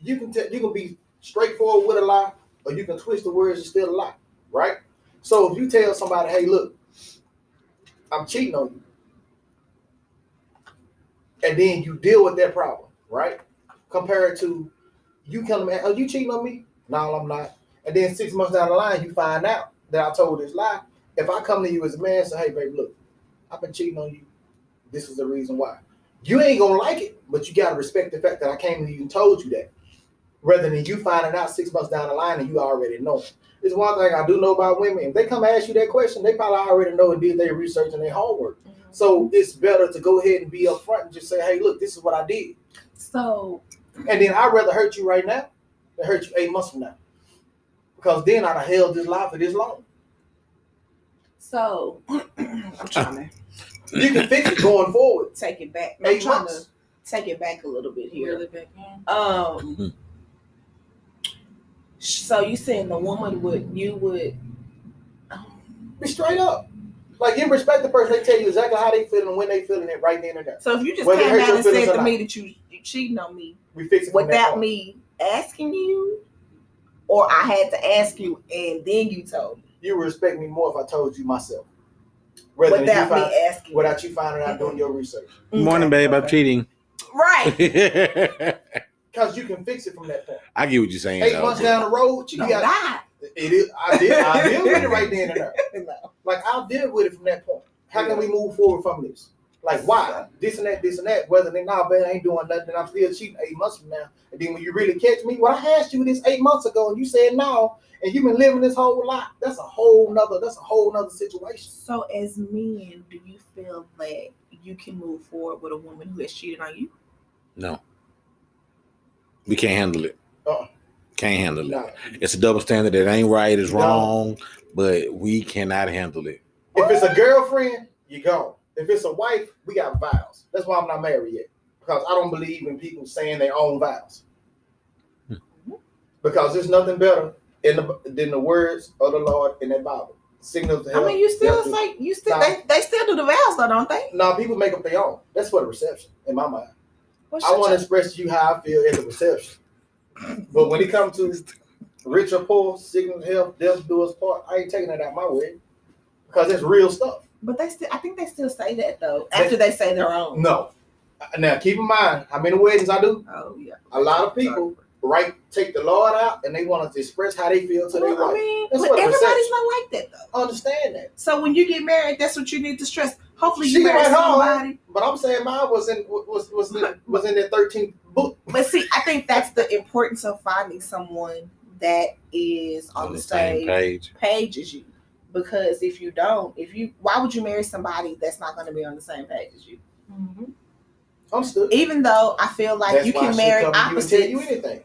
You can tell you can be straightforward with a lie, or you can twist the words and still lie, right? So if you tell somebody, hey, look, I'm cheating on you, and then you deal with that problem, right? Compared to you come me, oh, you cheating on me? No, I'm not. And then six months down the line, you find out that I told this lie. If I come to you as a man and say, hey, baby, look, I've been cheating on you. This is the reason why. You ain't gonna like it, but you gotta respect the fact that I came to you and told you that. Rather than you finding out six months down the line and you already know. It's one thing I do know about women. If they come ask you that question, they probably already know and did their research and their homework. So it's better to go ahead and be upfront and just say, hey, look, this is what I did. So And then I'd rather hurt you right now than hurt you eight months from now. Because then I'd have held this lie for this long. so *clears throat* I'm trying *laughs* to You can fix it going forward. take it back. I'm trying months. to take it back a little bit here. Really back in. Um. So you saying the woman would you would um, Be straight up. Like you respect the person, they tell you exactly how they feeling and when they feeling it right then and there. so if you just Whether it came hurt down and feelings said to me that you you cheating on me We fix it that without me asking you, or I had to ask you and then you told me You respect me more if I told you myself. Rather than you without me find, asking. without you finding out doing mm-hmm. your research. Morning, babe. I'm cheating. Right. *laughs* I Because you can fix it from that point. I get what you're saying. Eight though. months down the road, you No, got die. it is I did I *laughs* deal with it right then and there. *laughs* No. Like I'll deal with it from that point. How can we move forward from this? Like why? This and that, this and that. Whether they nah, man, I ain't doing nothing. And I'm still cheating eight months from now. And then when you really catch me, well, I asked you this eight months ago, and you said no, and you've been living this whole life. That's a whole nother. That's a whole nother situation. So as men, do you feel that you can move forward with a woman who has cheated on you? No, we can't handle it. Uh-uh. Can't handle it. Nah. It's a double standard. It ain't right. It's No. wrong. But we cannot handle it. If it's a girlfriend, you go. If it's a wife, we got vows. That's why I'm not married yet. Because I don't believe in people saying their own vows. Because there's nothing better in the, than the words of the Lord in that Bible. Signals I mean, you still death to- say you still Nah. they, they still do the vows though, don't they? No, people make up their own. That's for the reception, in my mind. I want to express to you how I feel at the reception. But when it comes to rich or poor, sickness, health, death, do us part, I ain't taking that out my way. Because it's real stuff. But they still, I think they still say that though after they say their own. No. Now keep in mind how many weddings I do. Oh yeah. A lot of people right take the Lord out and they want to express how they feel to their Well, I wife. mean, That's but what everybody's not like that though. Understand that. So when you get married, that's what you need to stress. Hopefully She you marry went home. somebody. But I'm saying mine was in was was in, was in that 13th book. But see, I think that's the importance of finding someone that is on, the same page. page as you. Because if you don't, if you, why would you marry somebody that's not going to be on the same page as you? Mhm. Understood. Even though I feel like That's you can I marry come to you tell you anything.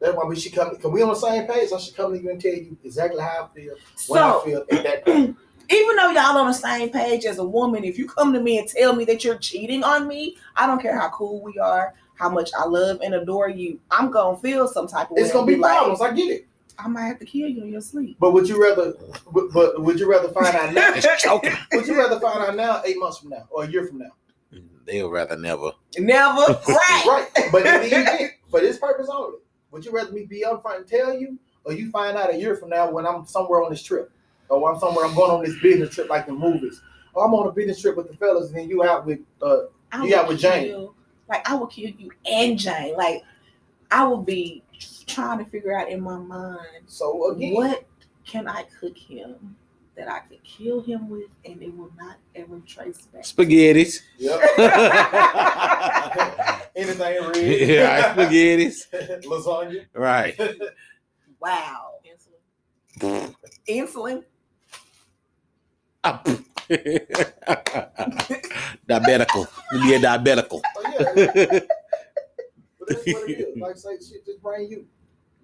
That's why we should come. Cause we on the same page. I should come to you and tell you exactly how I feel when I feel at that point. *clears throat* even though y'all on the same page as a woman, if you come to me and tell me that you're cheating on me, I don't care how cool we are, how much I love and adore you, I'm gonna feel some type of way. It's gonna and be like, problems. I get it. I might have to kill you in your sleep. But would you rather? But, but would you rather find out now? *laughs* Would you rather find out now, eight months from now, or a year from now? They'll rather never. Never. *laughs* Right. Right. But in the event, for this purpose only, would you rather me be upfront and tell you, or you find out a year from now when I'm somewhere on this trip, or when I'm somewhere I'm going on this business trip like the movies, or I'm on a business trip with the fellas, and then you out with uh I You got would with Jane. kill- Like I will kill you and Jane. Like I will be trying to figure out in my mind so again. what can I cook him that I could kill him with and it will not ever trace back. Spaghettis. Yep. *laughs* *laughs* Anything red. *laughs* yeah, spaghettis. Lasagna. Right. Wow. Insulin. Insulin. Diabetical. You be a diabetical. Oh, yeah. But that's what it is. Like say shit, just bring you.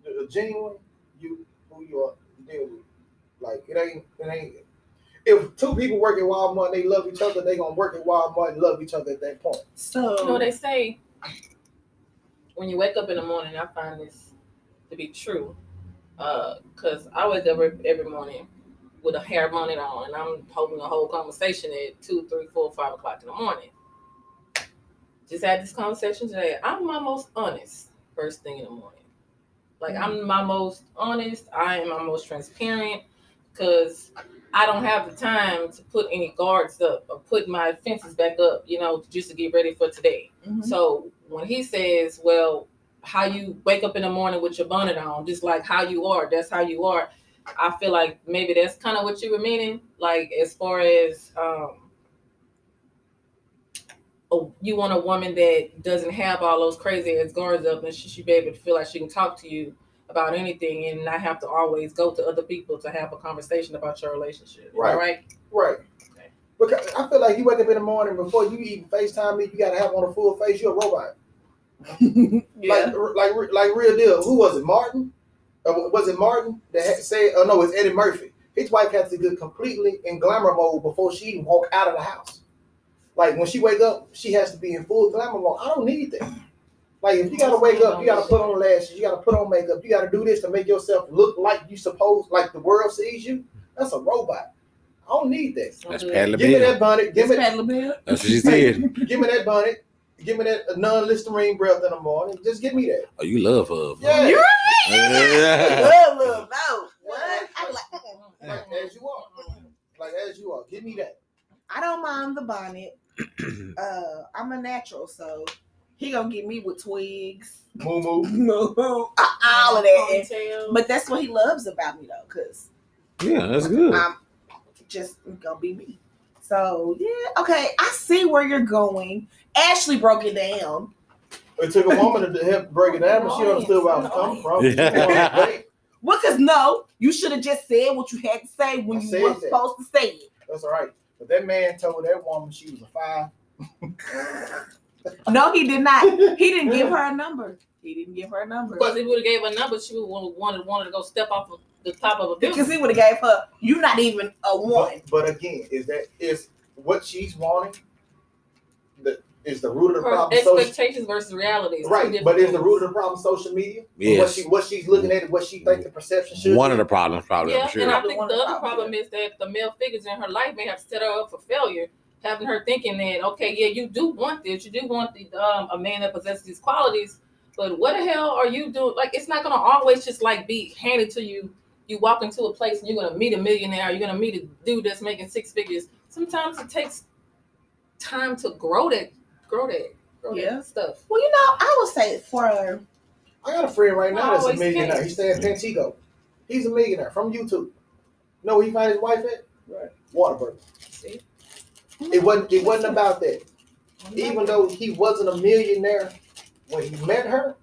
The, the genuine you who you are you deal with. Like it ain't it ain't if two people work at Walmart and they love each other, they gonna work at Walmart and love each other at that point. So You know, they say when you wake up in the morning, I find this to be true. Uh, Because I wake up every, every morning with a hair bonnet on, and I'm holding a whole conversation at two, three, four, five o'clock in the morning. Just had this conversation today. I'm my most honest first thing in the morning. Like I'm my most honest. I am my most transparent because I don't have the time to put any guards up or put my fences back up. You know, just to get ready for today. Mhm. So when he says, "Well, how you wake up in the morning with your bonnet on, just like how you are, that's how you are," I feel like maybe that's kind of what you were meaning. Like as far as um, oh, you want a woman that doesn't have all those crazy ass guards up, and she should be able to feel like she can talk to you about anything and not have to always go to other people to have a conversation about your relationship. Am Right. right? Right. Because I feel like you wake up in the morning before you even FaceTime me, you gotta have on a full face. You're a robot. *laughs* Yeah. Like, like, like real deal. Who was it? Martin? Uh, or was it Martin that had said? Oh no, it's Eddie Murphy. His wife has to get completely in glamour mode before she even walk out of the house. Like when she wake up, she has to be in full glamour mode. I don't need that. Like if you gotta wake up, you gotta put on lashes, you gotta put on makeup, you gotta do this to make yourself look like you supposed, like the world sees you. That's a robot. I don't need that. That's Okay. Pat Give me that bonnet. Give This me, Pat LaBelle. That's what she said. *laughs* give me that bonnet. Give me that non-listerine breath in the morning. Just give me that. Oh, you love her. Yeah. You're *laughs* Yeah. Love, love, no. What? I'm like. Like as you are. Like as you are. Give me that. I don't mind the bonnet. *clears throat* Uh, I'm a natural, so he gonna get me with twigs, Moo moo. *laughs* no, all of that. And- But that's what he loves about me, though, because Yeah, that's good. I'm just gonna be me. So yeah, okay. I see where you're going. Ashley broke it down. It took a woman to help break it down, but she understood where I was coming from. She wanted to date. Well, cause no, you should have just said what you had to say when I you were supposed to say it. That's all right. But that man told that woman she was a five. No, he did not. *laughs* He didn't give her a number. He didn't give her a number. Because if he would have gave her a number, she would have wanted wanted to go step off of the top of a because he would have gave her, you're not even a one. But, but again, is that is what she's wanting? The is the root of the Her problem? Social, expectations versus reality. right, different but is the root of the problem social media? Yes. What she what she's looking at, what she thinks the perception should. One be? of the problems, probably, Yeah, I'm sure. and I think one the the other problems, problem is that the male figures in her life may have set her up for failure, having her thinking that okay, yeah, you do want this, you do want the um, a man that possesses these qualities, but what the hell are you doing? Like, it's not gonna always just like be handed to you. You walk into a place and you're gonna meet a millionaire, you're gonna meet a dude that's making six figures. Sometimes it takes time to grow that, grow that, grow Yeah. that stuff. Well, you know, I would say for I got a friend right now that's a millionaire. can. He stay in Pantego. He's a millionaire from YouTube. know where he found his wife at? Right. Whataburger. See? It wasn't. It wasn't about that. Even though he wasn't a millionaire when he met her,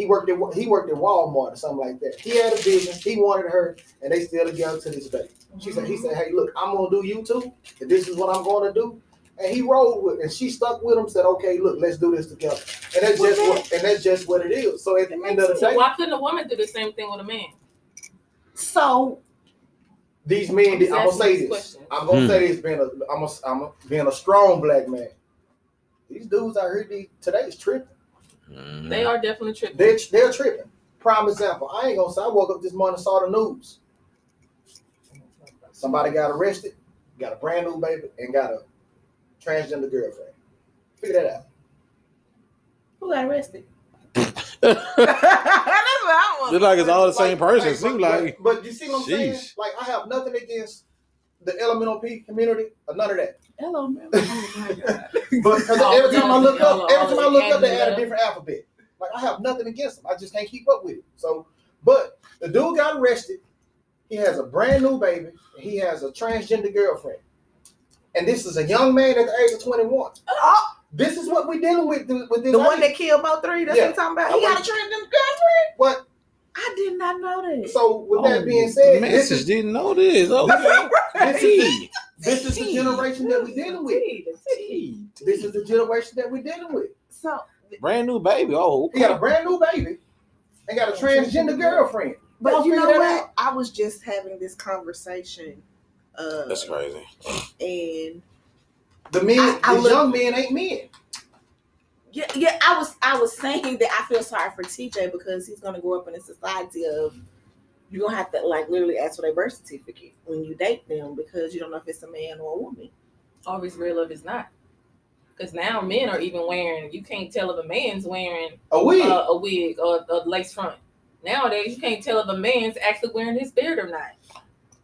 he worked at he worked at Walmart or something like that. He had a business. He wanted her, and they still together to this day. She said, "He said, hey, look, I'm gonna do YouTube, and this is what I'm gonna do." And he rolled with, and she stuck with him. Said, "Okay, look, let's do this together." And that's just what, and that's just what it is. So at the end of the day, why couldn't a woman do the same thing with a man? so these men, I'm I'm gonna say this this. question. I'm gonna Hmm. say this, being a, I'm a, I'm a, being a strong black man. These dudes out here these, today is tripping. Mm. They are definitely tripping. They're they're tripping. Prime example. I ain't gonna say. I woke up this morning and saw the news. Somebody got arrested, got a brand new baby, and got a transgender girlfriend. Figure that out. who got arrested? *laughs* That's what I want. Look like it's all the same person. Seem Seems like but, but you see what I'm saying? Like I have nothing against the elemental P community or none of that. Hello, man. Oh my God. But 'cause All every time I look up, every time I look up, they add a different alphabet. Like I have nothing against them. I just can't keep up with it. So, but the dude got arrested. He has a brand new baby. He has a transgender girlfriend, and this is a young man at the age of 21. Oh, This is what we're dealing with with this. the one age. that killed both three. That's Yeah. what I'm talking about. I He got a transgender girlfriend. what? I did not know that. So with Oh, that being said, this message is didn't know this. *laughs* Okay. this is, Hey. this is the generation that we're dealing with. Hey. This is the generation that we're dealing with. So Brand new baby. Oh, He got a brand new baby and got a transgender girlfriend. But Y'all you know what? out? I was just having this conversation, uh, that's crazy. and The men, I- I the look- young men ain't men. Yeah, yeah, I was, I was saying that I feel sorry for TJ because he's gonna grow up in a society of you're gonna have to like literally ask for their birth certificate when you date them because you don't know if it's a man or a woman. Or if real love is not. Because now men are even wearing. You can't tell if a man's wearing A wig. uh, a wig or a lace front. Nowadays, you can't tell if a man's actually wearing his beard or not.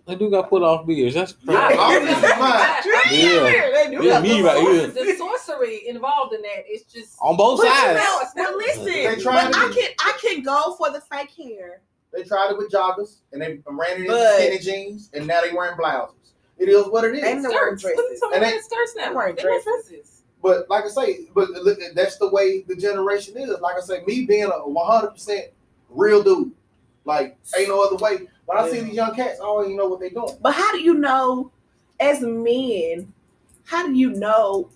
They do got put off beers. That's crazy. *laughs* all this is mine. I- Yeah. They do Yeah, got me the right rules. here. The sorcery involved in that is just On both But you sides. know, It's well, listen, They but tried to I can I can go for the fake hair. They tried it with joggers and they ran it in But- skinny jeans and now they wearing blouses. It is what it is. And they're wearing skirts. Dresses. And they- the skirts now. they're wearing They wear dresses. dresses. But like I say, but look, that's the way the generation is. Like I say, me being a one hundred percent real dude, like ain't no other way. When I see these young cats, I don't even know what they're doing. But how do you know, as men, how do you know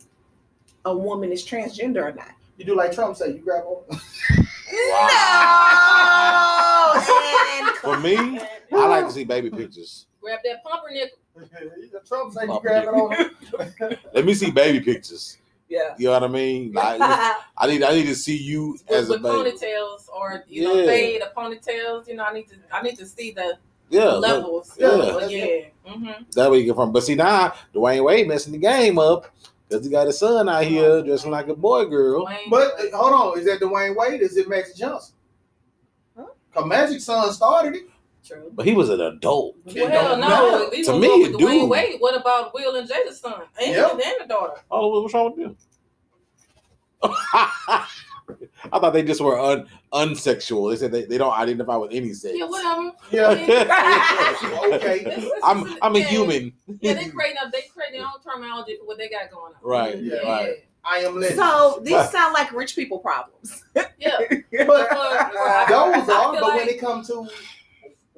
a woman is transgender or not? You do like Trump say, you grab on. No. *laughs* For me, I like to see baby pictures. Grab that pumpernickel. *laughs* Trump say you grab it on. *laughs* Let me see baby pictures. Yeah. You know what I mean? *laughs* Like I need I need to see you With, as a with baby. ponytails or you know Yeah. fade or ponytails. You know, I need to I need to see the Yeah, levels. yeah. But yeah. Mm-hmm. that way you get from. But see now, Dwyane Wade messing the game up because he got his son out here dressing like a boy girl. But uh, hold on, is that Dwyane Wade? Is it Magic Johnson? Huh? Cause Magic Son started it. True. But he was an adult. Well, hell no. matter. To me, go with it Dwayne do. Wade. What about Will and Jada's son and, Yep. and the daughter? Oh, what's wrong with them? *laughs* I thought they just were un unsexual. They said they, they don't identify with any sex. Yeah, whatever. Yeah. *laughs* okay. I'm I'm a human. Yeah, they creating up. They create their own terminology for what they got going on. Right. Yeah. Right. I am legend. So these sound like rich people problems. Yeah. *laughs* but uh, I- those are. feel But when it comes to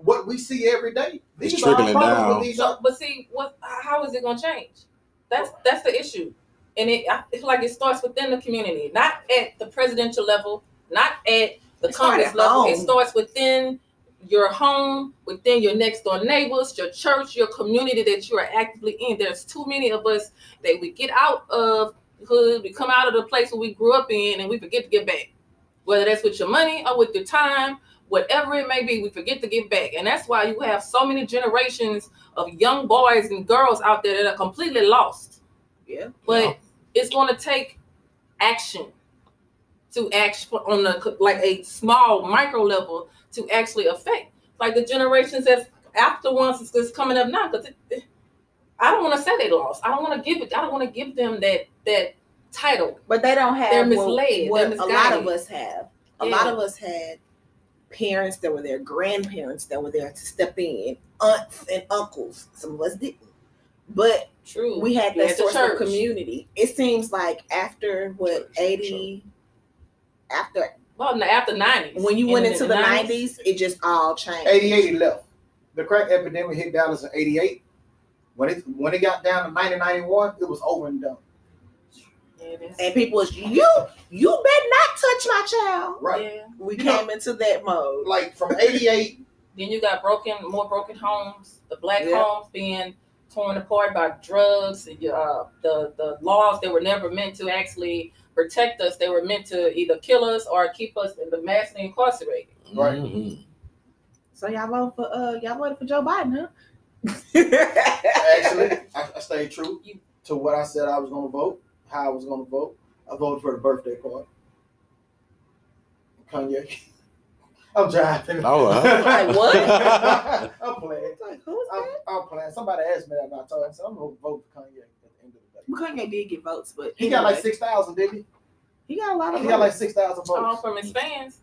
what we see every day, It's these are trickling problems down. with these So, but see, what? How is it gonna change? That's that's the issue, and it I feel like it starts within the community, not at the presidential level, not at the It start Congress at level. It starts within your home, within your next door neighbors, your church, your community that you are actively in. There's too many of us that we get out of the hood, we come out of the place where we grew up in, and we forget to get back. Whether that's with your money or with your time, whatever it may be, we forget to give back. And that's why you have so many generations of young boys and girls out there that are completely lost. Yeah. But Yeah. it's going to take action to act on a, like a small micro level to actually affect like the generations that's after ones that's- that's coming up now. Because I don't want to say they lost. I don't want to give it. I don't want to give them that that title. But they don't have They're what- misled. What, They're a lot of us have. A Yeah. lot of us had parents that were there, grandparents that were there to step in, aunts and uncles. Some of us didn't. But True. we had that had source of community. It seems like after what Church, 80 after Well, after nineties. when you went into the 90s, it just all changed. 88 left. The crack epidemic hit Dallas in 88. When it when it got down to 90, 91, it was over and done. And people was you you better not touch my child. Right. Yeah. We You know- came into that mode. Like from 88, Then you got broken, more broken homes. The black Yeah. homes being torn apart by drugs. and, Uh, the the laws that were never meant to actually protect us. They were meant to either kill us or keep us in the massively incarcerated. Right. Mhm. So y'all voted for uh y'all voted for Joe Biden, huh? actually, *laughs* I, I stayed true to what I said I was going to vote, how I was going to vote. I voted for the birthday card. Kanye. *laughs* I'm driving. Oh, wow. *laughs* Like, what? I'm playing. Like, who's I'm, that? I'm playing. Somebody asked me that, and I told him, so I'm going to vote for Kanye at the end of the day. Well, Kanye did get votes, but He got like 6,000, didn't he? he got a lot of He got like votes. 6,000 All votes. from his fans.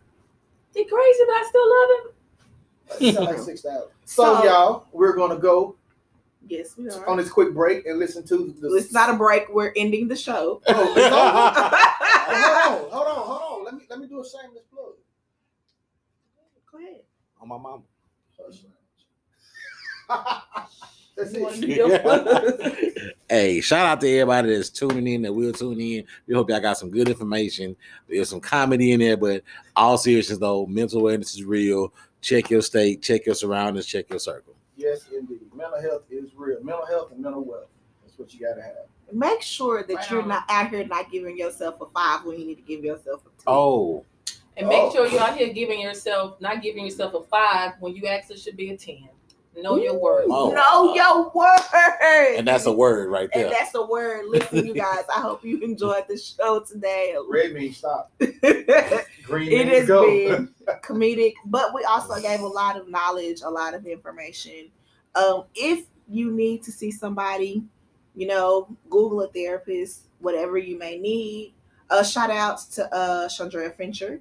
He crazy, but I still love him. He got like 6,000. So, So- y'all, we're going to go Yes, we are. on this quick break and listen to the. It's not a break. We're ending the show. Oh, it's over? *laughs* hold on, hold on, hold on. Let me let me do a shameless plug. Go ahead. On my mom. *laughs* That's it. do your *laughs* plug? Hey, shout out to everybody that's tuning in, that will tune in. We hope y'all got some good information. There's some comedy in there, but all seriousness though, mental awareness is real. Check your state, check your surroundings, check your circle. Yes, indeed. Mental health is real. Mental health and mental wealth. That's what you gotta have. Make sure that Right you're not out here not giving yourself a five when you need to give yourself a two. Oh, And make Oh. sure you're out here giving yourself, not giving yourself a five when you actually should be a ten. Know your worth. Oh. Know your word. And that's a word right And there. that's a word. Listen, you guys. I hope you enjoyed the show today. *laughs* Red means stop. *laughs* Green It means has go. been *laughs* comedic, but we also gave a lot of knowledge, a lot of information. Um, if you need to see somebody, you know, Google a therapist, whatever you may need. Uh, shout outs to uh, Chandra Fincher.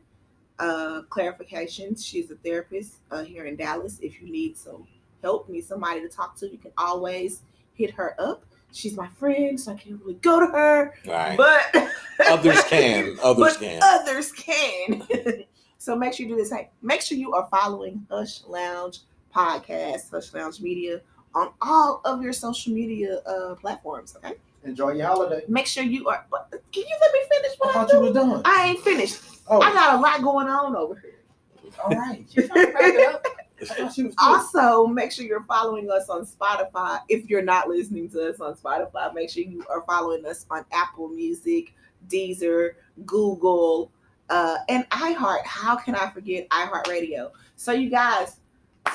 Uh, clarifications. She's a therapist uh, here in Dallas. If you need some help, need somebody to talk to, you can always hit her up. She's my friend, so I can't really go to her, Right. but *laughs* Others can. *laughs* Others but can. others can. *laughs* so make sure you do this. Hey, make sure you are following Hush Lounge Podcast, Hush Lounge Media on all of your social media uh, platforms. Okay. Enjoy your holiday. Make sure you are. what- Can you let me finish what I'm thought you doing? was done. I ain't finished. Oh, I got a lot going on over here. all right. *laughs* She's trying to wrap it up. I thought she was good. Also, make sure you're following us on Spotify. If you're not listening to us on Spotify, make sure you are following us on Apple Music, Deezer, Google, uh, and iHeart. How can I forget iHeartRadio? So, you guys,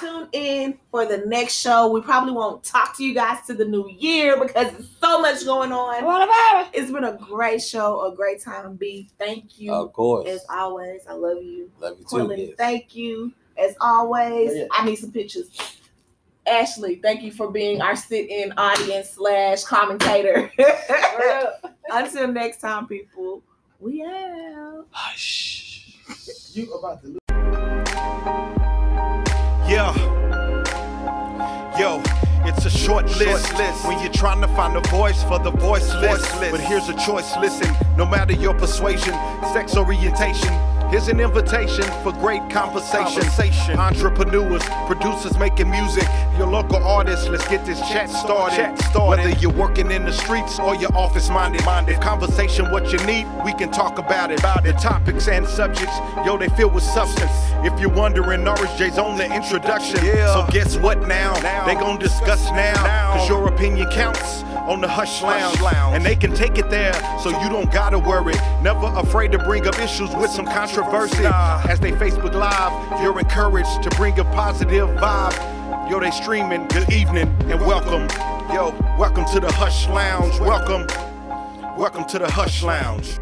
tune in for the next show. We probably won't talk to you guys to the new year because there's so much going on. It's been a great show, a great time. B, thank you. Of course. As always, I love you. Love you too. Cortland, yes. thank you. As always, Yeah. I need some pictures. Ashley, thank you for being our sit-in audience slash commentator. *laughs* Until next time, people, we out. Hush. You about to lose. Yeah. Yo, it's a short list, list when you're trying to find a voice for the voiceless. But here's a choice listen, no matter your persuasion, sex orientation. Here's an invitation for great conversation. Entrepreneurs, producers making music, your local artists, let's get this chat started. Whether you're working in the streets or you're office minded, if conversation what you need, we can talk about it. About The topics and subjects, yo, they filled with substance. If you're wondering, Norris J's on the introduction. So guess what now? They gon' discuss now, cause your opinion counts on the Hush Lounge. And they can take it there, so you don't gotta worry. Never afraid to bring up issues with some controversy. As they Facebook Live, you're encouraged to bring a positive vibe. Yo, they streaming, good evening and welcome. Yo, welcome to the Hush Lounge. Welcome. Welcome to the Hush Lounge.